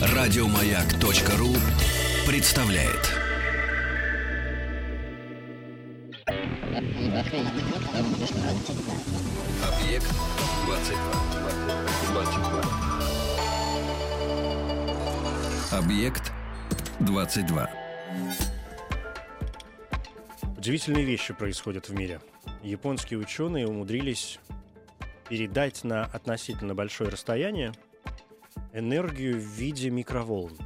Радиомаяк.ру представляет. Объект 22. 22. Объект 22. Удивительные вещи происходят в мире. Японские ученые умудрились передать на относительно большое расстояние энергию в виде микроволн.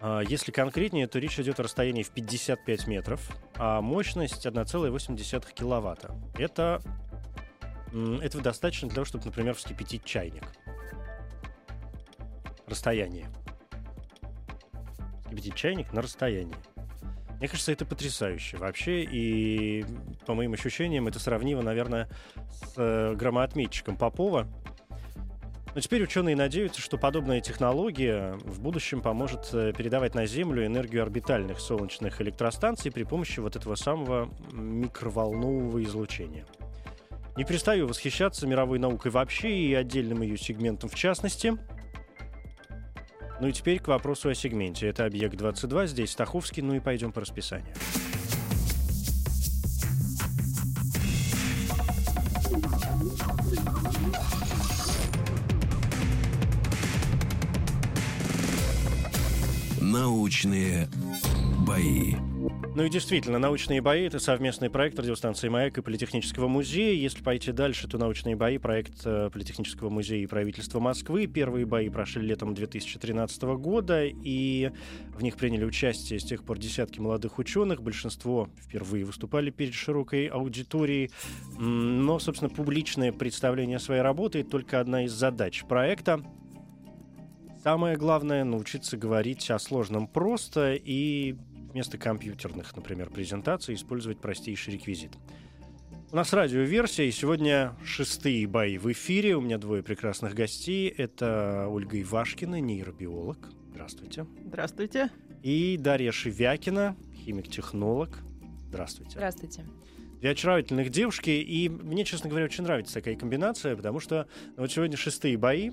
А Если конкретнее, то речь идет о расстоянии в 55 метров, а мощность 1,8 киловатта. Это, этого достаточно для того, чтобы, например, вскипятить чайник. Расстояние. Вскипятить чайник на расстоянии. Мне кажется, это потрясающе вообще, и по моим ощущениям это сравнимо, наверное, с э, громоотметчиком Попова. Но теперь ученые надеются, что подобная технология в будущем поможет э, передавать на Землю энергию орбитальных солнечных электростанций при помощи вот этого самого микроволнового излучения. Не перестаю восхищаться мировой наукой вообще и отдельным ее сегментом в частности. Ну и теперь к вопросу о сегменте. Это объект 22, здесь Стаховский, ну и пойдем по расписанию. Научные бои. Ну и действительно, научные бои — это совместный проект радиостанции «Маяк» и Политехнического музея. Если пойти дальше, то научные бои — проект э, Политехнического музея и правительства Москвы. Первые бои прошли летом 2013 года, и в них приняли участие с тех пор десятки молодых ученых. Большинство впервые выступали перед широкой аудиторией. Но, собственно, публичное представление своей работы — только одна из задач проекта. Самое главное — научиться говорить о сложном просто и вместо компьютерных, например, презентаций использовать простейший реквизит. У нас радиоверсия, и сегодня шестые бои в эфире. У меня двое прекрасных гостей. Это Ольга Ивашкина, нейробиолог. Здравствуйте. Здравствуйте. И Дарья Шевякина, химик-технолог. Здравствуйте. Здравствуйте. Две очаровательных девушки, и мне, честно говоря, очень нравится такая комбинация, потому что ну, вот сегодня шестые бои,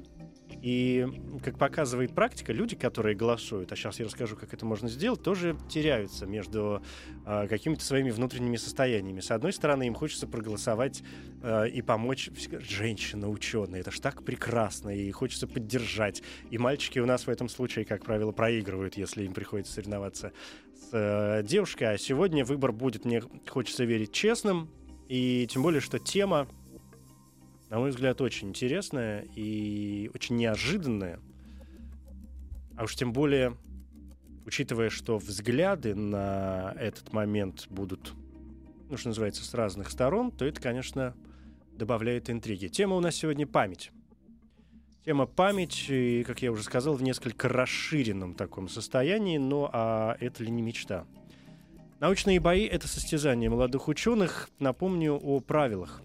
и, как показывает практика, люди, которые голосуют, а сейчас я расскажу, как это можно сделать, тоже теряются между э, какими-то своими внутренними состояниями. С одной стороны, им хочется проголосовать э, и помочь женщина ученая. Это ж так прекрасно, и хочется поддержать. И мальчики у нас в этом случае, как правило, проигрывают, если им приходится соревноваться с э, девушкой. А сегодня выбор будет, мне хочется верить, честным. И тем более, что тема на мой взгляд, очень интересная и очень неожиданная. А уж тем более, учитывая, что взгляды на этот момент будут, ну, что называется, с разных сторон, то это, конечно, добавляет интриги. Тема у нас сегодня память. Тема память, и, как я уже сказал, в несколько расширенном таком состоянии, но а это ли не мечта? Научные бои — это состязание молодых ученых. Напомню о правилах.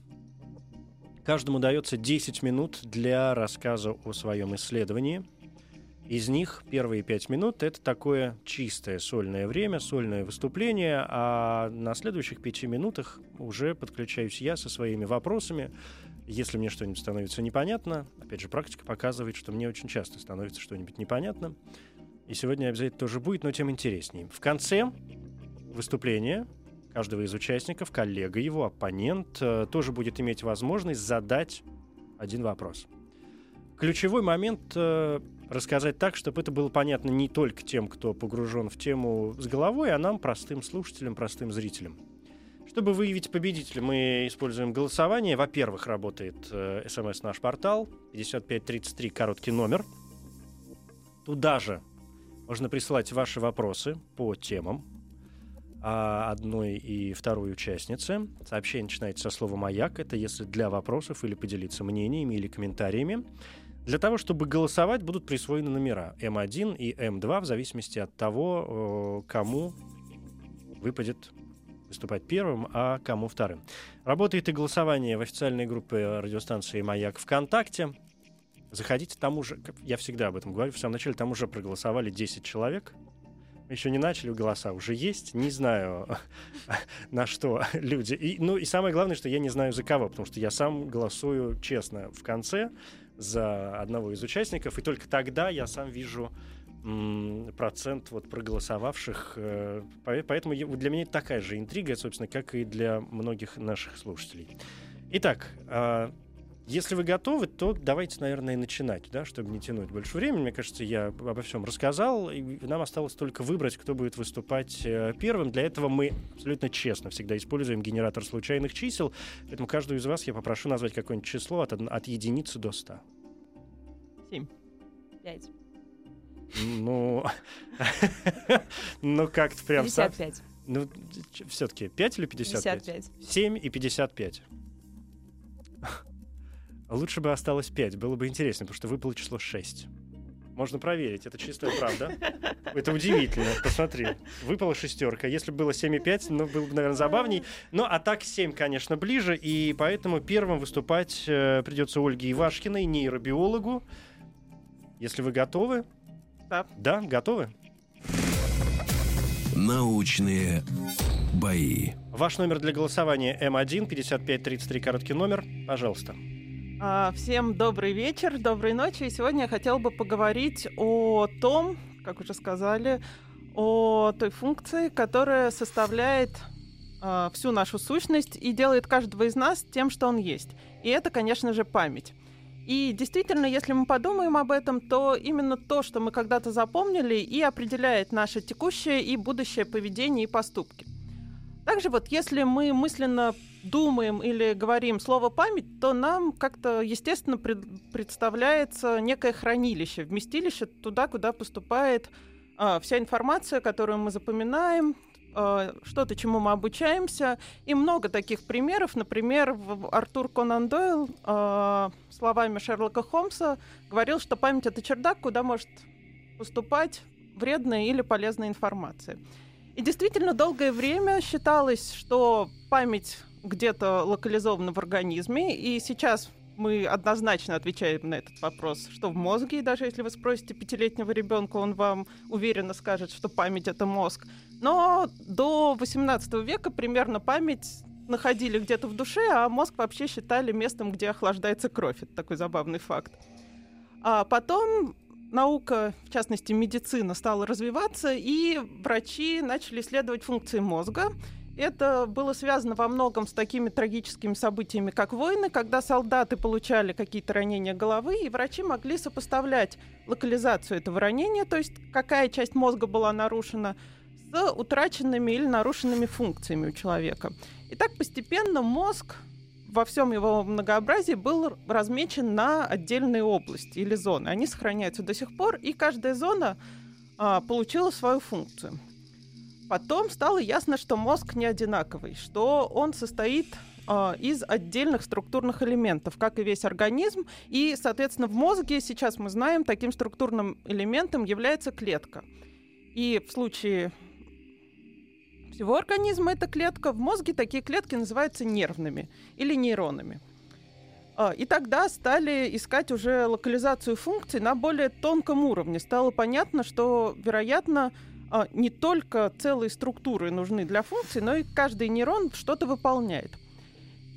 Каждому дается 10 минут для рассказа о своем исследовании. Из них первые 5 минут — это такое чистое сольное время, сольное выступление, а на следующих 5 минутах уже подключаюсь я со своими вопросами. Если мне что-нибудь становится непонятно, опять же, практика показывает, что мне очень часто становится что-нибудь непонятно. И сегодня обязательно тоже будет, но тем интереснее. В конце выступления каждого из участников, коллега его, оппонент, э, тоже будет иметь возможность задать один вопрос. Ключевой момент э, рассказать так, чтобы это было понятно не только тем, кто погружен в тему с головой, а нам, простым слушателям, простым зрителям. Чтобы выявить победителя, мы используем голосование. Во-первых, работает э, смс наш портал 5533, короткий номер. Туда же можно присылать ваши вопросы по темам, одной и второй участницы. Сообщение начинается со слова «Маяк». Это если для вопросов или поделиться мнениями или комментариями. Для того, чтобы голосовать, будут присвоены номера М1 и М2 в зависимости от того, э, кому выпадет выступать первым, а кому вторым. Работает и голосование в официальной группе радиостанции «Маяк» ВКонтакте. Заходите, там уже, я всегда об этом говорю, в самом начале там уже проголосовали 10 человек. Еще не начали, голоса уже есть. Не знаю, на что люди. И, ну и самое главное, что я не знаю за кого, потому что я сам голосую честно в конце за одного из участников, и только тогда я сам вижу процент вот проголосовавших. Э, поэтому для меня такая же интрига, собственно, как и для многих наших слушателей. Итак, а, если вы готовы, то давайте, наверное, начинать, да, чтобы не тянуть больше времени. Мне кажется, я обо всем рассказал, и нам осталось только выбрать, кто будет выступать э, первым. Для этого мы абсолютно честно всегда используем генератор случайных чисел, поэтому каждую из вас я попрошу назвать какое-нибудь число от, от единицы до ста. Семь. Пять. Ну, ну как-то прям... 55. Ну, все-таки 5 или 55? 55. 7 и 55. Лучше бы осталось 5, было бы интереснее, потому что выпало число 6. Можно проверить, это чистая правда. Это удивительно, посмотри. Выпала шестерка. Если бы было 7,5, ну, было бы, наверное, забавней. Ну, а так 7, конечно, ближе, и поэтому первым выступать э, придется Ольге Ивашкиной, нейробиологу. Если вы готовы. Да. Да, готовы? Научные бои. Ваш номер для голосования М1, 5533, короткий номер. Пожалуйста. А, всем добрый вечер, доброй ночи. И сегодня я хотела бы поговорить о том, как уже сказали, о той функции, которая составляет э, всю нашу сущность и делает каждого из нас тем, что он есть. И это, конечно же, память. И действительно, если мы подумаем об этом, то именно то, что мы когда-то запомнили, и определяет наше текущее и будущее поведение и поступки. Также вот если мы мысленно думаем или говорим слово «память», то нам как-то, естественно, пред, представляется некое хранилище, вместилище туда, куда поступает а, вся информация, которую мы запоминаем, а, что-то, чему мы обучаемся. И много таких примеров. Например, Артур Конан Дойл а, словами Шерлока Холмса говорил, что память — это чердак, куда может поступать вредная или полезная информация. И действительно, долгое время считалось, что память где-то локализована в организме, и сейчас мы однозначно отвечаем на этот вопрос, что в мозге, и даже если вы спросите пятилетнего ребенка, он вам уверенно скажет, что память это мозг. Но до 18 века примерно память находили где-то в душе, а мозг вообще считали местом, где охлаждается кровь. Это такой забавный факт. А потом наука, в частности медицина, стала развиваться, и врачи начали исследовать функции мозга. Это было связано во многом с такими трагическими событиями, как войны, когда солдаты получали какие-то ранения головы, и врачи могли сопоставлять локализацию этого ранения, то есть какая часть мозга была нарушена, с утраченными или нарушенными функциями у человека. И так постепенно мозг во всем его многообразии был размечен на отдельные области или зоны. Они сохраняются до сих пор, и каждая зона а, получила свою функцию. Потом стало ясно, что мозг не одинаковый, что он состоит э, из отдельных структурных элементов, как и весь организм. И, соответственно, в мозге сейчас мы знаем, таким структурным элементом является клетка. И в случае всего организма эта клетка, в мозге такие клетки называются нервными или нейронами. А, и тогда стали искать уже локализацию функций на более тонком уровне. Стало понятно, что, вероятно, а, не только целые структуры нужны для функций, но и каждый нейрон что-то выполняет.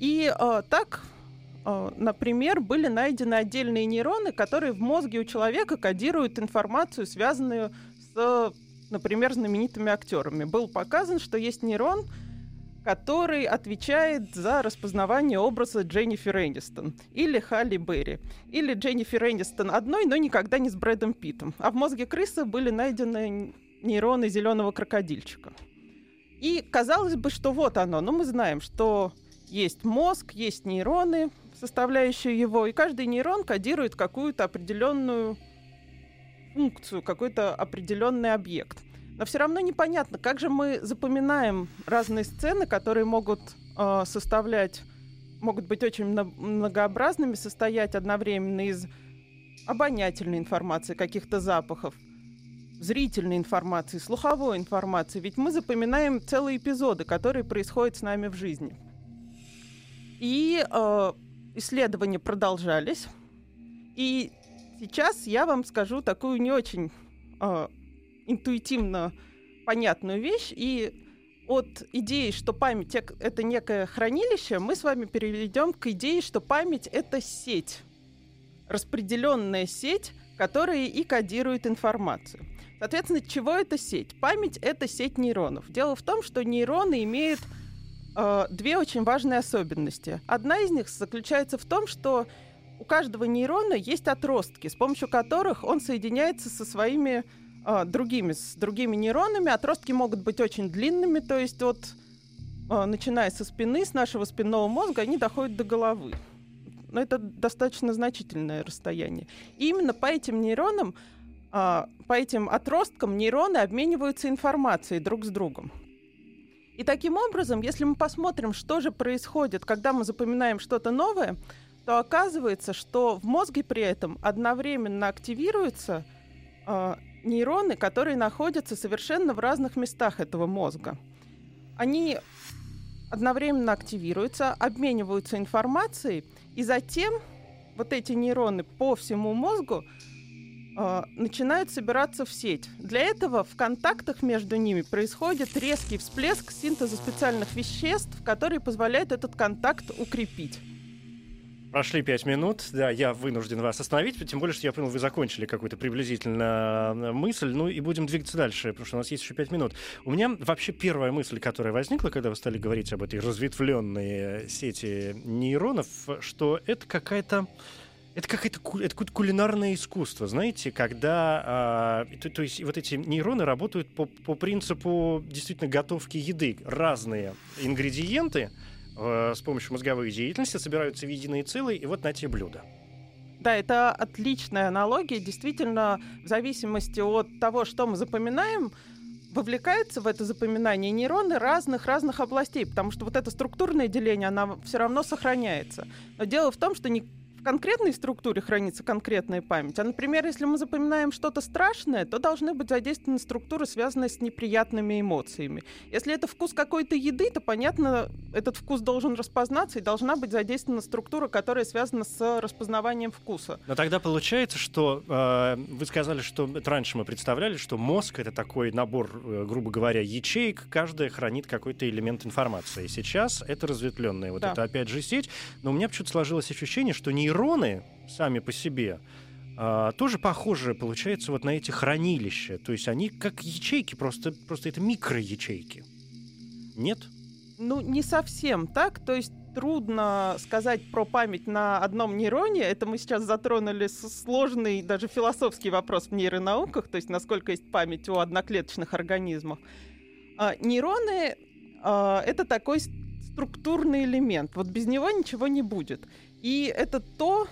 И а, так, например, были найдены отдельные нейроны, которые в мозге у человека кодируют информацию, связанную с, например, знаменитыми актерами. Был показан, что есть нейрон, который отвечает за распознавание образа Дженнифер Энистон или Халли Берри. Или Дженнифер Энистон одной, но никогда не с Брэдом Питтом. А в мозге крысы были найдены нейроны зеленого крокодильчика. И казалось бы, что вот оно, но мы знаем, что есть мозг, есть нейроны, составляющие его, и каждый нейрон кодирует какую-то определенную функцию, какой-то определенный объект. Но все равно непонятно, как же мы запоминаем разные сцены, которые могут э, составлять, могут быть очень многообразными, состоять одновременно из обонятельной информации, каких-то запахов, зрительной информации, слуховой информации. Ведь мы запоминаем целые эпизоды, которые происходят с нами в жизни. И э, исследования продолжались. И сейчас я вам скажу такую не очень э, интуитивно понятную вещь, и от идеи, что память это некое хранилище, мы с вами перейдем к идее, что память это сеть, распределенная сеть, которая и кодирует информацию. Соответственно, чего это сеть? Память это сеть нейронов. Дело в том, что нейроны имеют э, две очень важные особенности. Одна из них заключается в том, что у каждого нейрона есть отростки, с помощью которых он соединяется со своими э, другими, с другими нейронами. Отростки могут быть очень длинными, то есть от э, начиная со спины, с нашего спинного мозга, они доходят до головы. Но это достаточно значительное расстояние. И именно по этим нейронам, э, по этим отросткам нейроны обмениваются информацией друг с другом. И таким образом, если мы посмотрим, что же происходит, когда мы запоминаем что-то новое, то оказывается, что в мозге при этом одновременно активируются э, нейроны, которые находятся совершенно в разных местах этого мозга. Они одновременно активируются, обмениваются информацией, и затем вот эти нейроны по всему мозгу э, начинают собираться в сеть. Для этого в контактах между ними происходит резкий всплеск синтеза специальных веществ, которые позволяют этот контакт укрепить. Прошли пять минут, да, я вынужден вас остановить, тем более, что я понял, вы закончили какую-то приблизительно э, мысль, ну и будем двигаться дальше, потому что у нас есть еще пять минут. У меня вообще первая мысль, которая возникла, когда вы стали говорить об этой разветвленной сети нейронов, что это какая-то это какое-то это какое-то кулинарное искусство, знаете, когда а, то, то есть вот эти нейроны работают по, по принципу действительно готовки еды, разные ингредиенты, Э, с помощью мозговой деятельности собираются в единые целые, и вот на те блюда. Да, это отличная аналогия. Действительно, в зависимости от того, что мы запоминаем, вовлекаются в это запоминание нейроны разных-разных областей, потому что вот это структурное деление, оно все равно сохраняется. Но дело в том, что не конкретной структуре хранится конкретная память. А, например, если мы запоминаем что-то страшное, то должны быть задействованы структуры, связанные с неприятными эмоциями. Если это вкус какой-то еды, то, понятно, этот вкус должен распознаться и должна быть задействована структура, которая связана с распознаванием вкуса. Но тогда получается, что э, вы сказали, что это раньше мы представляли, что мозг это такой набор, э, грубо говоря, ячеек, каждая хранит какой-то элемент информации. Сейчас это разветвленная вот да. это опять же сеть, но у меня почему-то сложилось ощущение, что нейрон нейроны сами по себе а, тоже похожи, получается, вот на эти хранилища. То есть они как ячейки, просто, просто это микроячейки. Нет? Ну, не совсем так. То есть трудно сказать про память на одном нейроне. Это мы сейчас затронули сложный, даже философский вопрос в нейронауках, то есть насколько есть память у одноклеточных организмов. А, нейроны а, — это такой структурный элемент. Вот без него ничего не будет. И это то,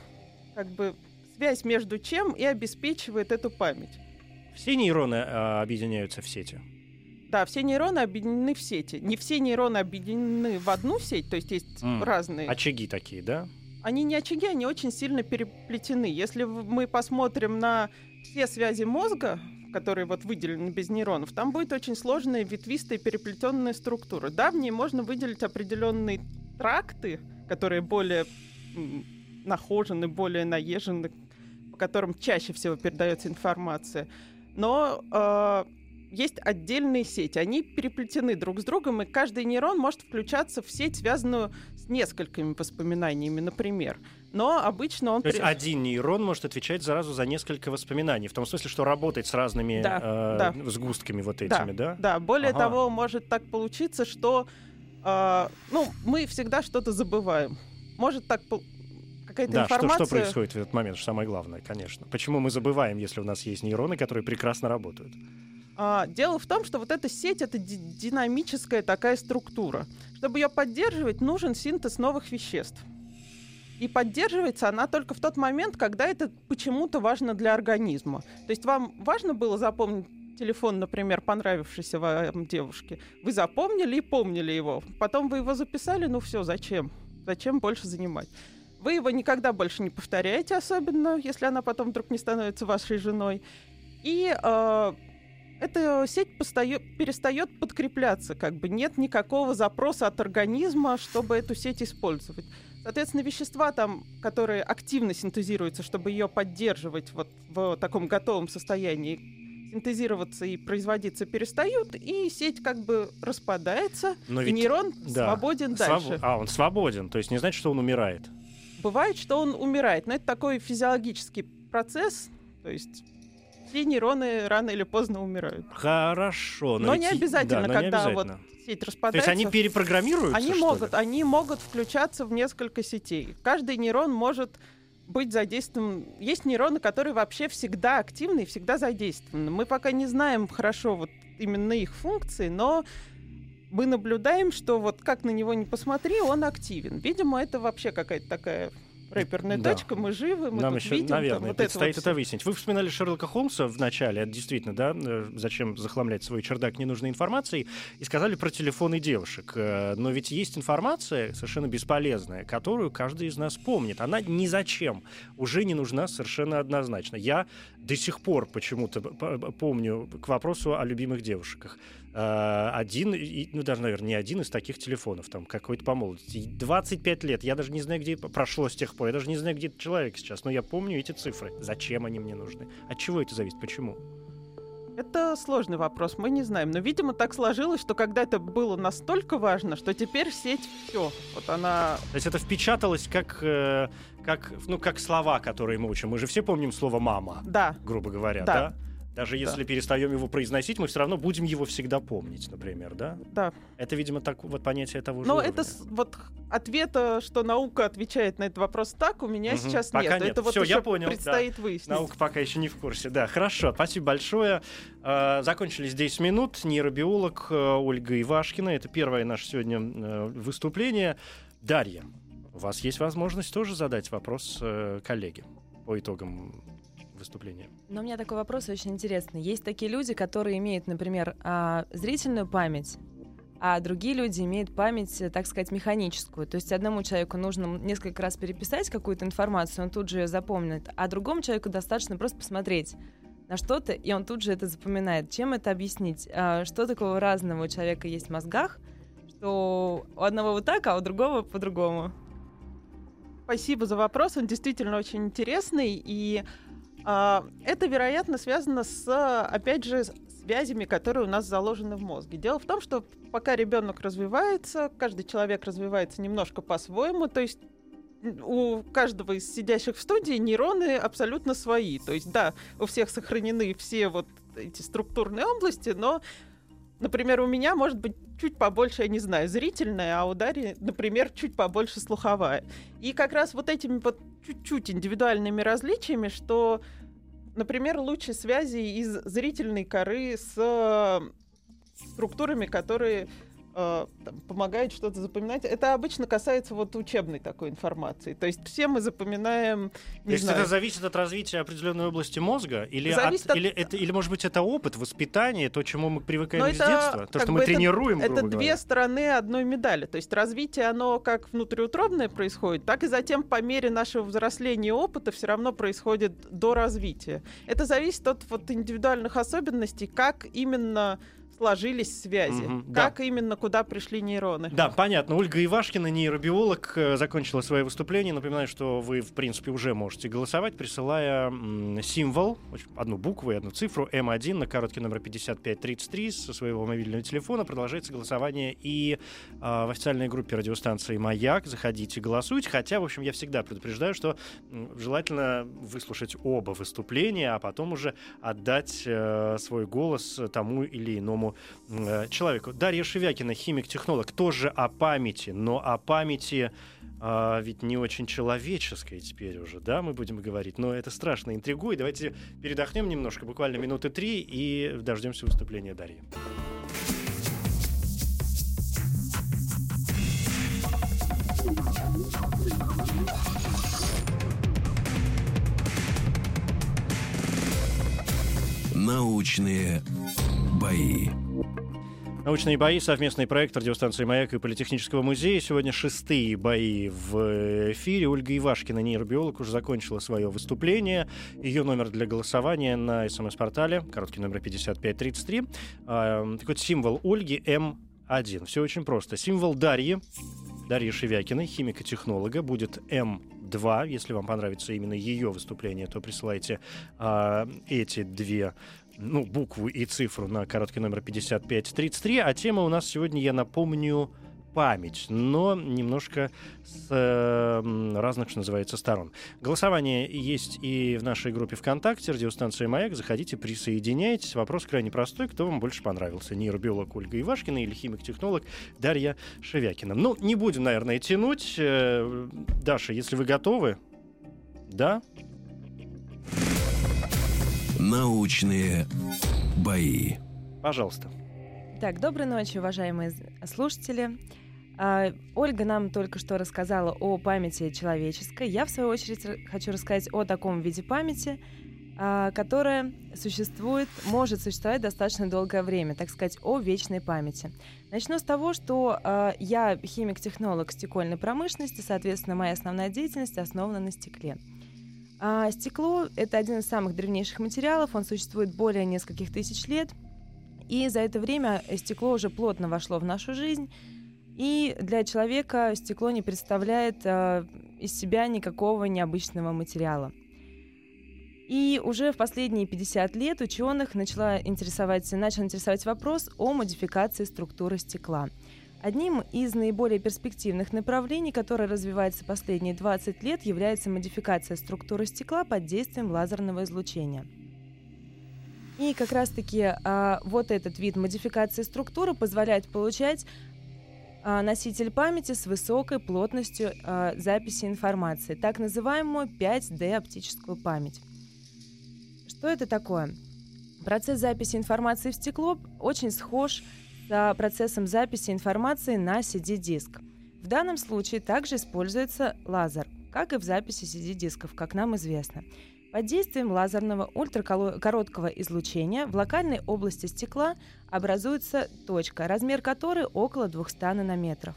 как бы, связь между чем и обеспечивает эту память. Все нейроны э, объединяются в сети? Да, все нейроны объединены в сети. Не все нейроны объединены в одну сеть, то есть есть mm. разные. Очаги такие, да? Они не очаги, они очень сильно переплетены. Если мы посмотрим на все связи мозга, которые вот выделены без нейронов, там будет очень сложная ветвистая переплетенная структура. Да, в ней можно выделить определенные тракты, которые более нахожены, более наезжены, по которым чаще всего передается информация. Но э, есть отдельные сети, они переплетены друг с другом, и каждый нейрон может включаться в сеть, связанную с несколькими воспоминаниями, например. Но обычно он... То есть один нейрон может отвечать сразу за несколько воспоминаний, в том смысле, что работать с разными да, э, да. сгустками вот этими, да? Да, да. более ага. того, может так получиться, что э, ну, мы всегда что-то забываем может так какая-то да, информация... Что, что происходит в этот момент, что самое главное, конечно. Почему мы забываем, если у нас есть нейроны, которые прекрасно работают? А, дело в том, что вот эта сеть — это динамическая такая структура. Чтобы ее поддерживать, нужен синтез новых веществ. И поддерживается она только в тот момент, когда это почему-то важно для организма. То есть вам важно было запомнить телефон, например, понравившийся вам девушке. Вы запомнили и помнили его. Потом вы его записали, ну все, зачем? Зачем больше занимать? Вы его никогда больше не повторяете, особенно если она потом вдруг не становится вашей женой. И э, эта сеть постаю, перестает подкрепляться, как бы нет никакого запроса от организма, чтобы эту сеть использовать. Соответственно, вещества там, которые активно синтезируются, чтобы ее поддерживать вот в таком готовом состоянии, синтезироваться и производиться перестают, и сеть как бы распадается, Но и ведь- нейрон да, свободен Своб- дальше. А, он свободен, то есть не значит, что он умирает. Бывает, что он умирает, но это такой физиологический процесс, то есть все нейроны рано или поздно умирают. Хорошо. Но ведь не и- обязательно, да, но не когда обязательно. Сеть То есть распадается. они перепрограммируются, Они могут, ли? они могут включаться в несколько сетей. Каждый нейрон может быть задействован. Есть нейроны, которые вообще всегда активны и всегда задействованы. Мы пока не знаем хорошо вот именно их функции, но мы наблюдаем, что вот как на него не посмотри, он активен. Видимо, это вообще какая-то такая рэперная Да. точка. Мы живы, мы Нам еще, видим. там наверное, вот предстоит это, вот это выяснить. Вы вспоминали Шерлока Холмса в начале, это действительно, да, э, зачем захламлять свой чердак ненужной информацией, и сказали про телефоны девушек. Э, Но ведь есть информация совершенно бесполезная, которую каждый из нас помнит. Она ни зачем уже не нужна совершенно однозначно. Я до сих пор почему-то помню к вопросу о любимых девушках. Э, Один, ну даже, наверное, не один из таких телефонов, там какой-то по молодости. И 25 лет, я даже не знаю, где прошло с тех пор, я даже не знаю, где этот человек сейчас, но я помню эти цифры. Зачем они мне нужны? От чего это зависит? Почему? Это сложный вопрос, мы не знаем. Но, видимо, так сложилось, что когда это было настолько важно, что теперь сеть все. Вот она То есть это впечаталось как, э, как, ну, как слова, которые мы учим. Мы же все помним слово «мама», Да, грубо говоря, Да. да? Даже если перестаем его произносить, мы все равно будем его всегда помнить, например, да? да. Это, видимо, так вот понятие того же Но уровня. это вот ответа, что наука отвечает на этот вопрос так, у меня Мгм. сейчас Пока нет. нет. Это вот Всё, я понял, предстоит выяснить. Наука пока еще не в курсе. Да, хорошо. Спасибо большое. Э, Закончились 10 минут. Нейробиолог э, Ольга Ивашкина. Это первое наше сегодня э, выступление. Дарья, у вас есть возможность тоже задать вопрос э, коллеге по итогам выступления. Но у меня такой вопрос очень интересный. Есть такие люди, которые имеют, например, а, зрительную память, а другие люди имеют память, э, так сказать, механическую. То есть одному человеку нужно несколько раз переписать какую-то информацию, он тут же ее запомнит, а другому человеку достаточно просто посмотреть на что-то, и он тут же это запоминает. Чем это объяснить? А, Что такого разного у человека есть в мозгах, что у одного вот так, а у другого по-другому? Спасибо за вопрос, он действительно очень интересный, и это, вероятно, связано с, опять же, связями, которые у нас заложены в мозге. Дело в том, что пока ребенок развивается, каждый человек развивается немножко по-своему, то есть у каждого из сидящих в студии нейроны абсолютно свои. То есть, да, у всех сохранены все вот эти структурные области, но, например, у меня может быть чуть побольше, я не знаю, зрительная, а у Дарьи, например, чуть побольше слуховая. И как раз вот этими вот чуть-чуть индивидуальными различиями, что, например, лучи связи из зрительной коры с э, структурами, которые э, там, помогают что-то запоминать. Это обычно касается вот учебной такой информации. То есть все мы запоминаем, То не есть знаю, это зависит от развития определенной области мозга? Или, Зависит от- от- или, это, или, может быть, это опыт, воспитание, то, чему мы привыкаем Но с это детства? То, что мы это- тренируем, Это грубо две говоря? стороны одной медали. То есть развитие, оно как внутриутробное происходит, так и затем по мере нашего взросления и опыта все равно происходит до развития. Это зависит от вот индивидуальных особенностей, как именно сложились связи, да. как именно куда пришли нейроны. Да, понятно. Ольга Ивашкина, нейробиолог, э, закончила свое выступление. Напоминаю, что вы, в принципе, уже можете голосовать, присылая символ, одну букву и одну цифру, М1 на короткий номер 5533 со своего мобильного телефона. Продолжается голосование и а, в официальной группе радиостанции «Маяк». Заходите, голосуйте. Хотя, в общем, я всегда предупреждаю, что желательно выслушать оба выступления, а потом уже отдать э, свой голос тому или иному э, человеку. Дарья Шевякина, химик-технолог, тоже о памяти, но о памяти а, ведь не очень человеческой теперь уже, да, мы будем говорить, но это страшно интригует. Давайте передохнем немножко, буквально минуты три, и дождемся выступления Дарьи. Научные бои. Научные бои, совместный проект радиостанции «Маяк» и Политехнического музея. Сегодня шестые бои в эфире. Ольга Ивашкина, нейробиолог, уже закончила свое выступление. Ее номер для голосования на СМС-портале, короткий номер 5533. А, вот символ Ольги М1. Все очень просто. Символ Дарьи, Дарьи Шевякиной, химика-технолога, будет М2. 2. Если вам понравится именно ее выступление, то присылайте а, эти две ну, букву и цифру на короткий номер 5533. А тема у нас сегодня, я напомню, память, но немножко с э, разных, что называется, сторон. Голосование есть и в нашей группе ВКонтакте, радиостанция «Маяк». Заходите, присоединяйтесь. Вопрос крайне простой. Кто вам больше понравился? Нейробиолог Ольга Ивашкина или химик-технолог Дарья Шевякина? Ну, не будем, наверное, тянуть. Э, Даша, если вы готовы, да? Научные бои. Пожалуйста. Так, доброй ночи, уважаемые слушатели. А, Ольга нам только что рассказала о памяти человеческой. Я, в свою очередь, хочу рассказать о таком виде памяти, а, которая существует, может существовать достаточно долгое время, так сказать, о вечной памяти. Начну с того, что а, я химик-технолог стекольной промышленности, соответственно, моя основная деятельность основана на стекле. А стекло — это один из самых древнейших материалов, он существует более нескольких тысяч лет, и за это время стекло уже плотно вошло в нашу жизнь, и для человека стекло не представляет э, из себя никакого необычного материала. И уже в последние 50 лет ученых начала интересовать, начал интересовать вопрос о модификации структуры стекла. Одним из наиболее перспективных направлений, которое развивается последние 20 лет, является модификация структуры стекла под действием лазерного излучения. И как раз-таки а, вот этот вид модификации структуры позволяет получать а, носитель памяти с высокой плотностью а, записи информации, так называемую 5D оптическую память. Что это такое? Процесс записи информации в стекло очень схож с процессом записи информации на CD-диск. В данном случае также используется лазер, как и в записи CD-дисков, как нам известно. Под действием лазерного ультракороткого излучения в локальной области стекла образуется точка, размер которой около 200 нанометров.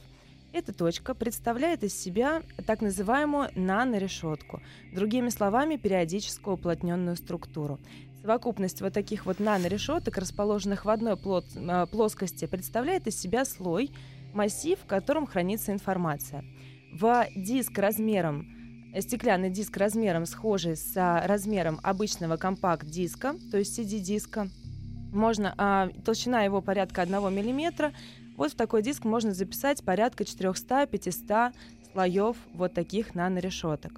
Эта точка представляет из себя так называемую нанорешетку, другими словами, периодическую уплотненную структуру. Совокупность вот таких вот нанорешеток, расположенных в одной э, плоскости, представляет из себя слой, массив, в котором хранится информация. В диск размером стеклянный диск размером схожий с а, размером обычного компакт-диска, то есть CD-диска. Можно, а, толщина его порядка 1 мм. Вот в такой диск можно записать порядка 400-500 слоев вот таких нанорешеток.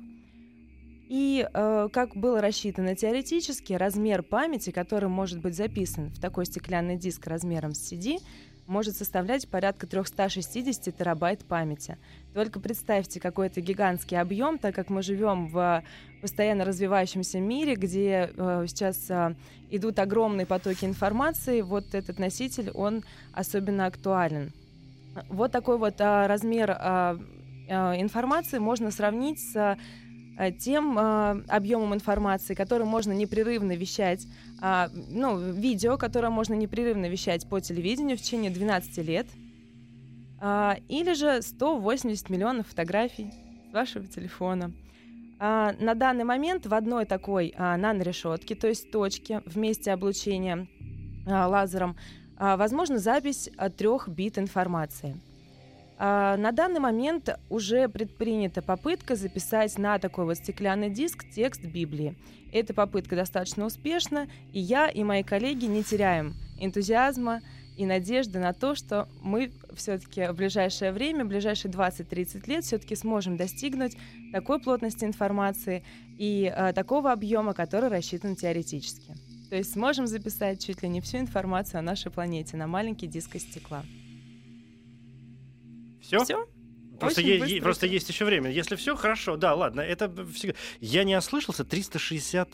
И э, как было рассчитано теоретически, размер памяти, который может быть записан в такой стеклянный диск размером с CD, может составлять порядка 360 терабайт памяти. Только представьте, какой это гигантский объем, так как мы живем в постоянно развивающемся мире, где э, сейчас э, идут огромные потоки информации, вот этот носитель, он особенно актуален. Вот такой вот э, размер э, э, информации можно сравнить с тем э, объемом информации, который можно непрерывно вещать, э, ну, видео, которое можно непрерывно вещать по телевидению в течение 12 лет, э, или же 180 миллионов фотографий с вашего телефона. Э, на данный момент в одной такой э, нанорешетке, то есть точке в месте облучения э, лазером, э, возможна запись э, трех бит информации – на данный момент уже предпринята попытка записать на такой вот стеклянный диск текст Библии. Эта попытка достаточно успешна, и я и мои коллеги не теряем энтузиазма и надежды на то, что мы все-таки в ближайшее время, в ближайшие 20-30 лет все-таки сможем достигнуть такой плотности информации и э, такого объема, который рассчитан теоретически. То есть сможем записать чуть ли не всю информацию о нашей планете на маленький диск из стекла. Все? Все? Просто, е- просто есть еще время. Если все, хорошо, да, ладно. Это всегда. Я не ослышался, 360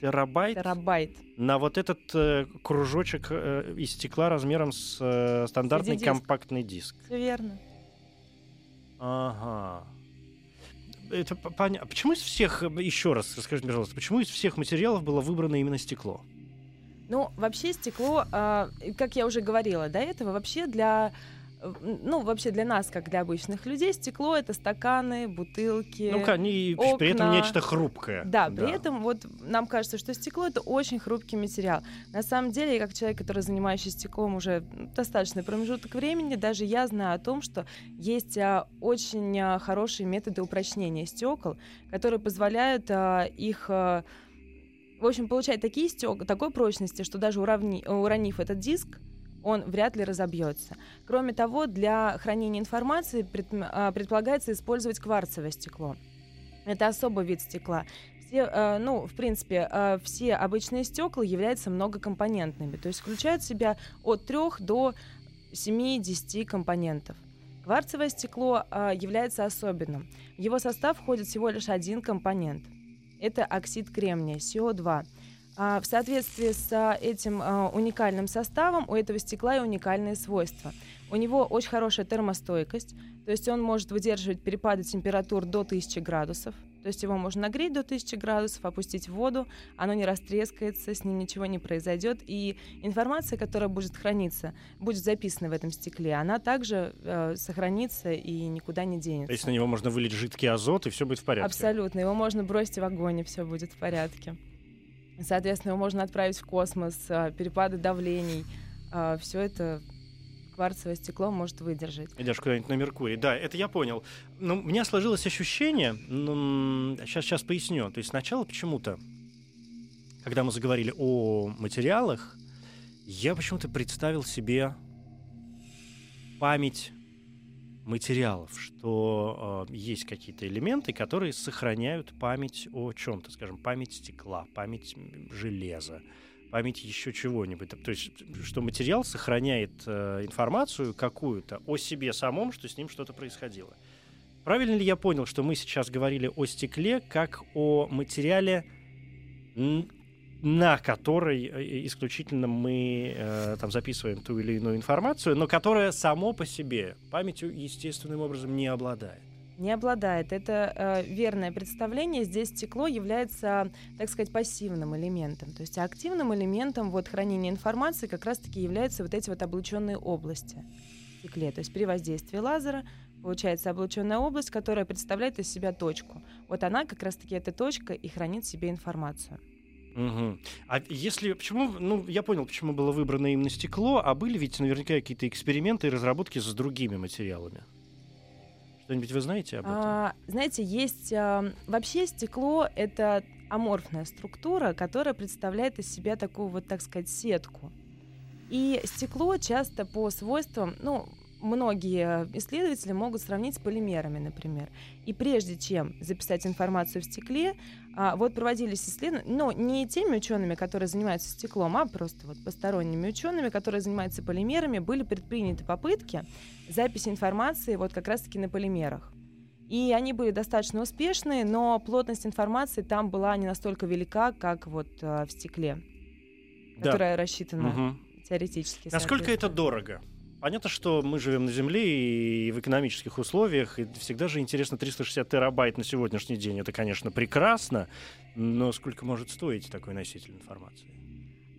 терабайт, терабайт. на вот этот э, кружочек э, из стекла размером с э, стандартный CD-диск. компактный диск. Все верно. Ага. Это понятно. Почему из всех, еще раз расскажите, пожалуйста, почему из всех материалов было выбрано именно стекло? Ну, вообще стекло, э, как я уже говорила до этого, вообще для ну, вообще для нас, как для обычных людей, стекло — это стаканы, бутылки, Ну, ка- и окна. при этом нечто хрупкое. Да, при этом вот нам кажется, что стекло это очень хрупкий материал. На самом деле, я как человек, который занимающийся стеклом уже достаточный промежуток времени, даже я знаю о том, что есть а, очень а, хорошие методы упрочнения стекол, которые позволяют а, их в общем, получать такие стекла, такой прочности, что даже уравни, уронив этот диск, он вряд ли разобьется. Кроме того, для хранения информации а, предполагается использовать кварцевое стекло. Это особый вид стекла. Все, э, ну, в принципе, э, все обычные стекла являются многокомпонентными, то есть включают в себя от 3 до 7-10 компонентов. Кварцевое стекло э, является особенным. В его состав входит всего лишь один компонент. Это оксид кремния, СО2. А, В соответствии с а, этим а, уникальным составом у этого стекла и уникальные свойства. У него очень хорошая термостойкость, то есть он может выдерживать перепады температур до 1000 градусов. То есть его можно нагреть до 1000 градусов, опустить в воду, оно не растрескается, с ним ничего не произойдет. И информация, которая будет храниться, будет записана в этом стекле, она также э, сохранится и никуда не денется. То есть на него можно вылить жидкий азот, и все будет в порядке. Абсолютно. Его можно бросить в огонь, и все будет в порядке. Соответственно, его можно отправить в космос, а, перепады давлений. Все это кварцевое стекло может выдержать. Идешь куда-нибудь на Меркурий. Да, это я понял. Но у меня сложилось ощущение, ну, сейчас, сейчас поясню. То есть сначала почему-то, когда мы заговорили о материалах, я почему-то представил себе память материалов, что э, есть какие-то элементы, которые сохраняют память о чем-то, скажем, память стекла, память железа, память еще чего-нибудь. То есть, что материал сохраняет э, информацию какую-то о себе самом, что с ним что-то происходило. Правильно ли я понял, что мы сейчас говорили о стекле как о материале, на который э, исключительно мы э, там записываем ту или иную информацию, но которая само по себе памятью естественным образом не обладает? Не обладает. Это э, верное представление. Здесь стекло является, так сказать, пассивным элементом. То есть активным элементом вот, хранения информации как раз-таки являются вот эти вот облученные области в стекле. То есть при воздействии лазера получается облученная область, которая представляет из себя точку. Вот она как раз-таки эта точка и хранит в себе информацию. Мгм. А если почему, ну я понял, почему было выбрано именно стекло, а были ведь наверняка какие-то эксперименты и разработки с другими материалами. Что-нибудь вы знаете об этом? А, знаете, есть а, вообще стекло это аморфная структура, которая представляет из себя такую вот, так сказать, сетку. И стекло часто по свойствам, ну, многие исследователи могут сравнить с полимерами, например. И прежде чем записать информацию в стекле, а, вот проводились исследования, но не теми учеными, которые занимаются стеклом, а просто вот посторонними учеными, которые занимаются полимерами, были предприняты попытки записи информации вот как раз-таки на полимерах. И они были достаточно успешные, но плотность информации там была не настолько велика, как вот а, в стекле, Да. которая рассчитана Мгм. теоретически. Насколько это дорого? Понятно, что мы живем на Земле и в экономических условиях, и всегда же интересно 360 терабайт на сегодняшний день. Это, конечно, прекрасно, но сколько может стоить такой носитель информации?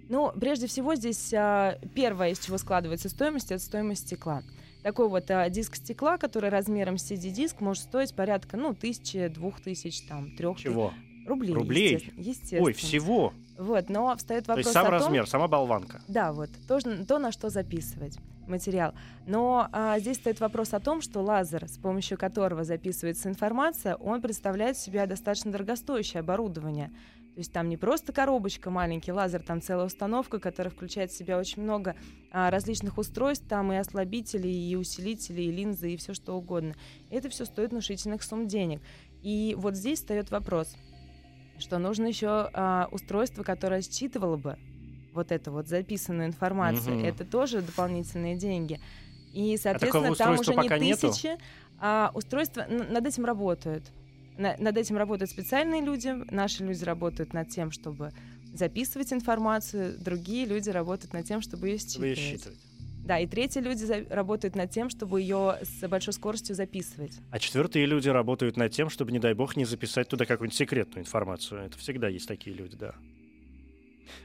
Ну, прежде всего, здесь а, первое, из чего складывается стоимость, это стоимость стекла. Такой вот а, диск стекла, который размером с CD-диск, может стоить порядка, ну, тысячи, двух тысяч, там, трех Чего? рублей. Рублей? естественно, естественно. Ой, всего. Вот, но встает То вопрос есть сам о том, размер, сама болванка. Да, вот то, то, на что записывать материал. Но а, здесь стоит вопрос о том, что лазер, с помощью которого записывается информация, он представляет в себя достаточно дорогостоящее оборудование. То есть там не просто коробочка, маленький лазер, там целая установка, которая включает в себя очень много а, различных устройств, там и ослабителей, и усилителей, и линзы, и все что угодно. Это все стоит внушительных сумм денег. И вот здесь встает вопрос, что нужно еще а, устройство, которое считывало бы вот эту вот записанную информацию. Мгм. Это тоже дополнительные деньги. И, такого соответственно, там устройства уже не пока нету? тысячи, а устройства над этим работают. На- над этим работают специальные люди. Наши люди работают над тем, чтобы записывать информацию, другие люди работают над тем, чтобы ее Чтобы считывать. считывать. Да, и третьи люди за- работают над тем, чтобы ее с большой скоростью записывать. А четвертые люди работают над тем, чтобы, не дай бог, не записать туда какую-нибудь секретную информацию. Это всегда есть такие люди, да.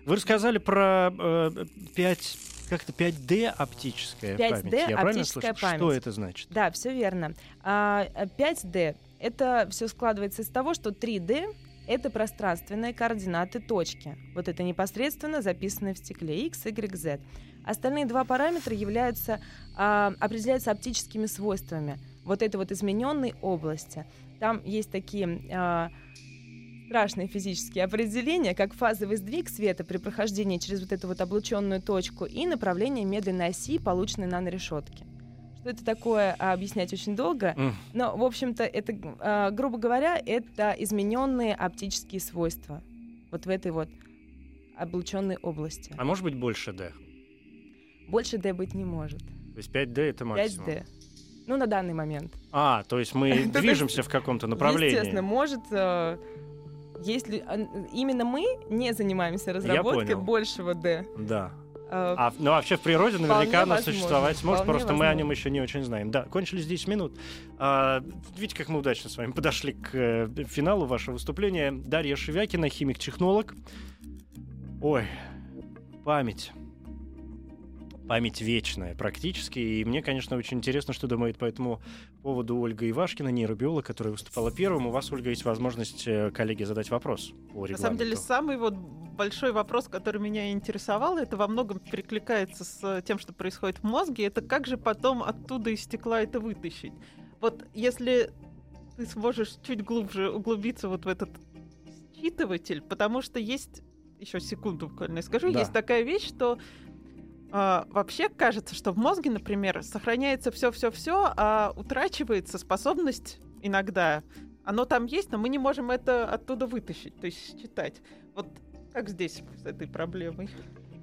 Вы рассказали про э, пять Как-то 5D оптическая 5D память. Я правильно оптическая слышу? Что память. это значит? Да, все верно. А, а 5D это все складывается из того, что 3D это пространственные координаты точки. Вот это непосредственно записанные в стекле X, Y, Z. Остальные два параметра являются, а, определяются оптическими свойствами вот этой вот измененной области. Там есть такие а, страшные физические определения, как фазовый сдвиг света при прохождении через вот эту вот облученную точку и направление медленной оси, полученной нанорешетки. Что это такое, а, объяснять очень долго. Но, в общем-то, это, а, грубо говоря, это измененные оптические свойства вот в этой вот облученной области. А может быть больше D? Больше D быть не может. То есть 5D это максимум. 5D. Ну, на данный момент. А, то есть мы движемся в каком-то направлении. Естественно, может... Если а, именно мы не занимаемся разработкой большего D, Да. э, А, ну, вообще в природе наверняка возможно, существовать может, просто мы о нем возможно. еще не очень знаем. Да, кончились 10 минут. А, видите, как мы удачно с вами подошли к э, финалу вашего выступления. Дарья Шевякина, химик-технолог. Ой, память. Память вечная практически. И мне, конечно, очень интересно, что думает по этому поводу Ольга Ивашкина, нейробиолог, которая выступала первым. У вас, Ольга, есть возможность э, коллеге задать вопрос по На самом деле, самый вот большой вопрос, который меня интересовал, это во многом перекликается с тем, что происходит в мозге, это как же потом оттуда из стекла это вытащить. Вот если ты сможешь чуть глубже углубиться вот в этот считыватель, потому что есть, еще секунду буквально скажу, Да. есть такая вещь, что а, вообще кажется, что в мозге, например, сохраняется все-все-все, а утрачивается способность иногда. Оно там есть, но мы не можем это оттуда вытащить, то есть считать. Вот как здесь с этой проблемой?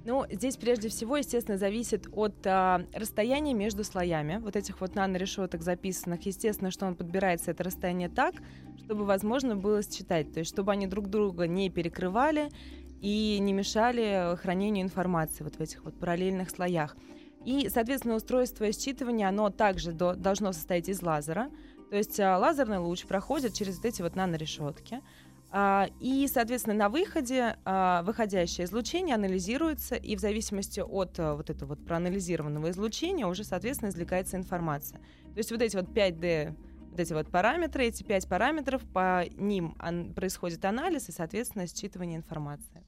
Ну, здесь прежде всего, естественно, зависит от а, расстояния между слоями вот этих вот нанорешеток записанных. Естественно, что он подбирается это расстояние так, чтобы возможно было считать, то есть чтобы они друг друга не перекрывали и не мешали хранению информации вот в этих вот параллельных слоях. И, соответственно, устройство считывания, оно также до- должно состоять из лазера. То есть а, лазерный луч проходит через вот эти вот нанорешетки. А, И, соответственно, на выходе а, выходящее излучение анализируется, и в зависимости от вот этого вот проанализированного излучения уже, соответственно, извлекается информация. То есть вот эти вот 5D, вот эти вот параметры, эти 5 параметров, по ним происходит анализ и, соответственно, считывание информации.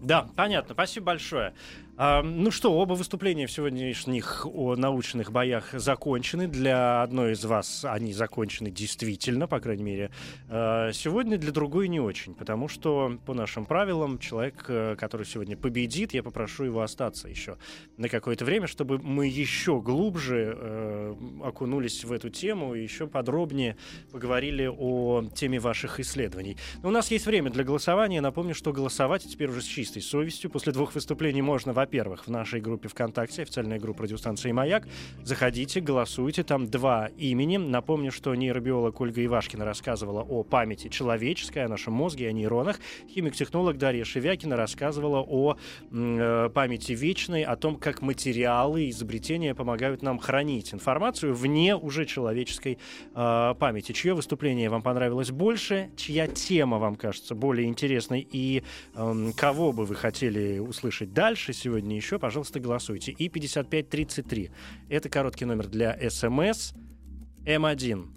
Да, понятно. Спасибо большое. А, ну что, оба выступления в сегодняшних о научных боях закончены. Для одной из вас они закончены действительно, по крайней мере. А, сегодня для другой не очень, потому что по нашим правилам человек, э, который сегодня победит, я попрошу его остаться еще на какое-то время, чтобы мы еще глубже э, окунулись в эту тему и еще подробнее поговорили о теме ваших исследований. Но у нас есть время для голосования. Напомню, что голосовать теперь уже с чистой совестью. После двух выступлений можно, во-первых, в нашей группе ВКонтакте, официальная группа радиостанции «Маяк». Заходите, голосуйте. Там два имени. Напомню, что нейробиолог Ольга Ивашкина рассказывала о памяти человеческой, о нашем мозге, о нейронах. Химик-технолог Дарья Шевякина рассказывала о э, памяти вечной, о том, как материалы, изобретения помогают нам хранить информацию вне уже человеческой э, памяти. Чье выступление вам понравилось больше? Чья тема вам кажется более интересной? И эм, кого бы вы хотели услышать дальше сегодня еще? Пожалуйста, голосуйте. И 5533. Это короткий номер для СМС. М1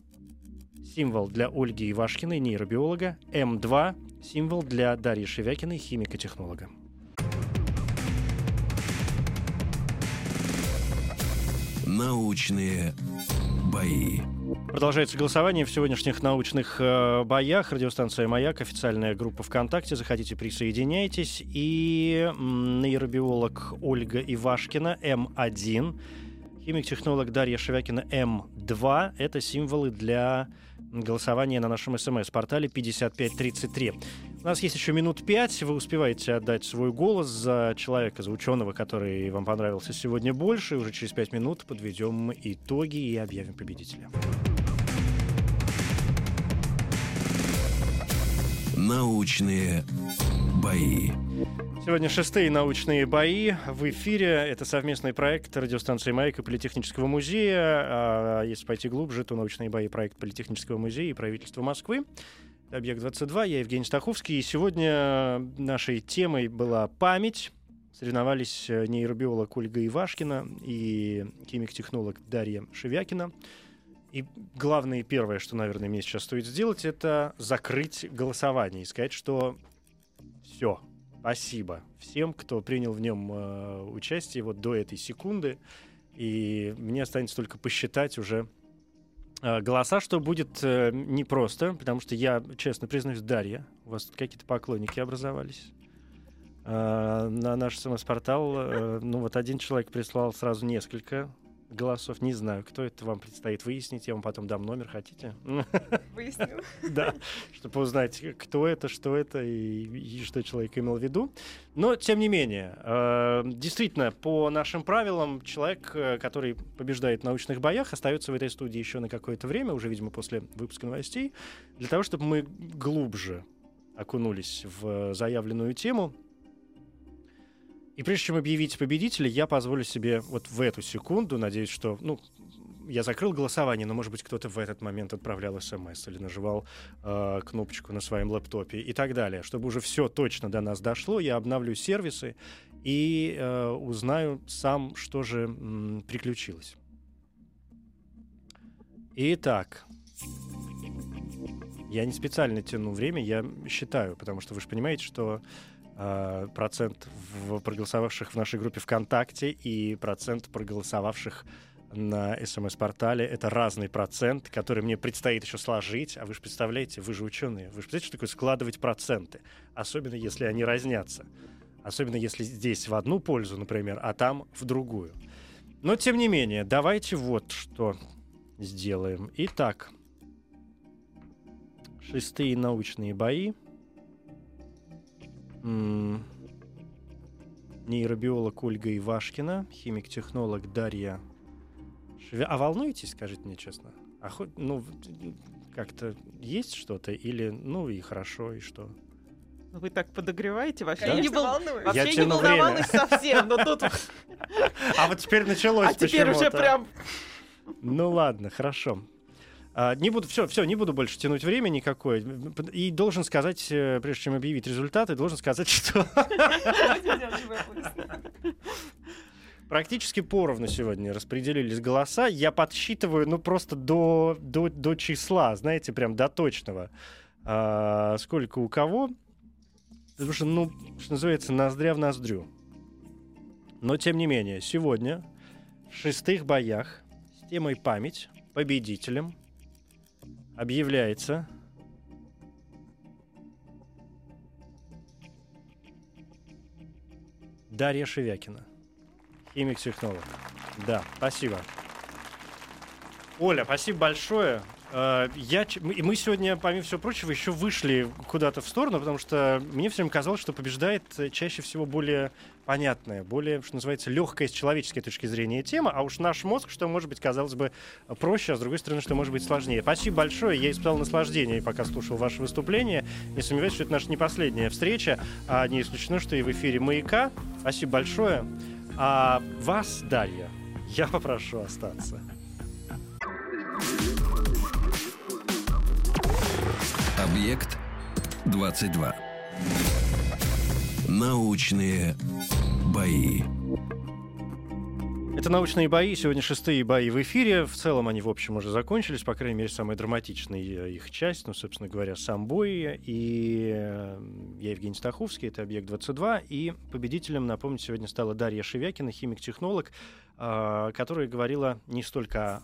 символ для Ольги Ивашкиной, нейробиолога. М2 символ для Дарьи Шевякиной, химика-технолога. Научные бои. Продолжается голосование в сегодняшних научных э, боях. Радиостанция «Маяк», официальная группа ВКонтакте. Заходите, присоединяйтесь. И нейробиолог Ольга Ивашкина, М1. Химик-технолог Дарья Шевякина, М2. Это символы для голосования на нашем СМС-портале 5533. У нас есть еще минут пять. Вы успеваете отдать свой голос за человека, за ученого, который вам понравился сегодня больше. И уже через пять минут подведем итоги и объявим победителя. Научные бои. Сегодня шестые научные бои в эфире. Это совместный проект радиостанции «Маяк» и Политехнического музея. А если пойти глубже, то научные бои проект Политехнического музея и правительства Москвы. Объект 22. Я Евгений Стаховский. И сегодня нашей темой была память. соревновались э, нейробиолог Ольга Ивашкина и химик-технолог Дарья Шевякина. И главное и первое, что, наверное, мне сейчас стоит сделать, это закрыть голосование и сказать, что все, спасибо всем, кто принял в нем э, участие вот до этой секунды. И мне останется только посчитать уже голоса, что будет э, непросто, потому что я, честно признаюсь, Дарья, у вас какие-то поклонники образовались. Э, на наш СМС-портал, э, ну вот один человек прислал сразу несколько голосов. Не знаю, кто это вам предстоит выяснить. Я вам потом дам номер, хотите? Выясню. Да, чтобы узнать, кто это, что это и, и что человек имел в виду. Но, тем не менее, э, действительно, по нашим правилам, человек, э, который побеждает в научных боях, остается в этой студии еще на какое-то время, уже, видимо, после выпуска новостей, для того, чтобы мы глубже окунулись в заявленную тему, и прежде чем объявить победителя, я позволю себе вот в эту секунду, надеюсь, что, ну, я закрыл голосование, но, может быть, кто-то в этот момент отправлял смс или нажимал э, кнопочку на своем лэптопе и так далее. Чтобы уже все точно до нас дошло, я обновлю сервисы и э, узнаю сам, что же м, приключилось. Итак, я не специально тяну время, я считаю, потому что вы же понимаете, что процент в проголосовавших в нашей группе ВКонтакте и процент проголосовавших на СМС-портале. Это разный процент, который мне предстоит еще сложить. А вы же представляете, вы же ученые, вы же представляете, что такое складывать проценты? Особенно если они разнятся. Особенно если здесь в одну пользу, например, а там в другую. Но, тем не менее, давайте вот что сделаем. Итак, шестые научные бои. Нейробиолог Ольга Ивашкина, химик-технолог Дарья Шве... А волнуетесь, скажите мне честно? А хоть, ну, как-то есть что-то? Или, ну, и хорошо, и что? Ну, Вы так подогреваете, вообще Да? не, вол- волнуюсь. вообще Я не время. волновалась совсем, но тут... А вот теперь началось А теперь уже прям... Ну ладно, хорошо. А, не буду, все, все, не буду больше тянуть время никакое. И должен сказать, э, прежде чем объявить результаты, должен сказать, что практически поровну сегодня распределились голоса. Я подсчитываю, ну, просто до, до, до числа, знаете, прям до точного. А, сколько у кого. Потому что, ну, что называется, ноздря в ноздрю. Но, тем не менее, сегодня в шестых боях с темой «Память» победителем объявляется Дарья Шевякина, химик-технолог. Да, спасибо. Оля, спасибо большое. Э, Я, и мы сегодня, помимо всего прочего, еще вышли куда-то в сторону, потому что мне все время казалось, что побеждает э, чаще всего более понятная, более, что называется, легкая с человеческой точки зрения тема, а уж наш мозг, что может быть, казалось бы, проще, а с другой стороны, что может быть сложнее. Спасибо большое, я испытал наслаждение, пока слушал ваше выступление. Не сомневаюсь, что это наша не последняя встреча, а не исключено, что и в эфире «Маяка». Спасибо большое. А вас, Дарья, я попрошу остаться. Объект 22. Научные бои. Это научные бои. Сегодня шестые бои в эфире. В целом они, в общем, уже закончились. По крайней мере, самая драматичная их часть. Ну, собственно говоря, сам бой. И э, я Евгений Стаховский, это «Объект-22». И победителем, напомню, сегодня стала Дарья Шевякина, химик-технолог, э, которая говорила не столько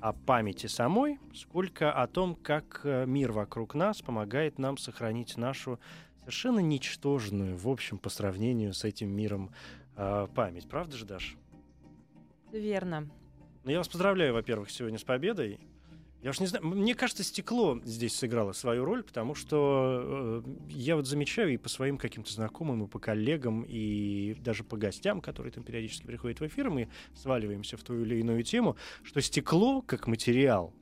о памяти самой, сколько о том, как э, мир вокруг нас помогает нам сохранить нашу совершенно ничтожную, в общем, по сравнению с этим миром э, память. Правда же, Даш? Верно. Ну, я вас поздравляю, во-первых, сегодня с победой. Я уж не знаю, мне кажется, стекло здесь сыграло свою роль, потому что э, я вот замечаю и по своим каким-то знакомым, и по коллегам, и даже по гостям, которые там периодически приходят в эфир, мы сваливаемся в ту или иную тему, что стекло как материал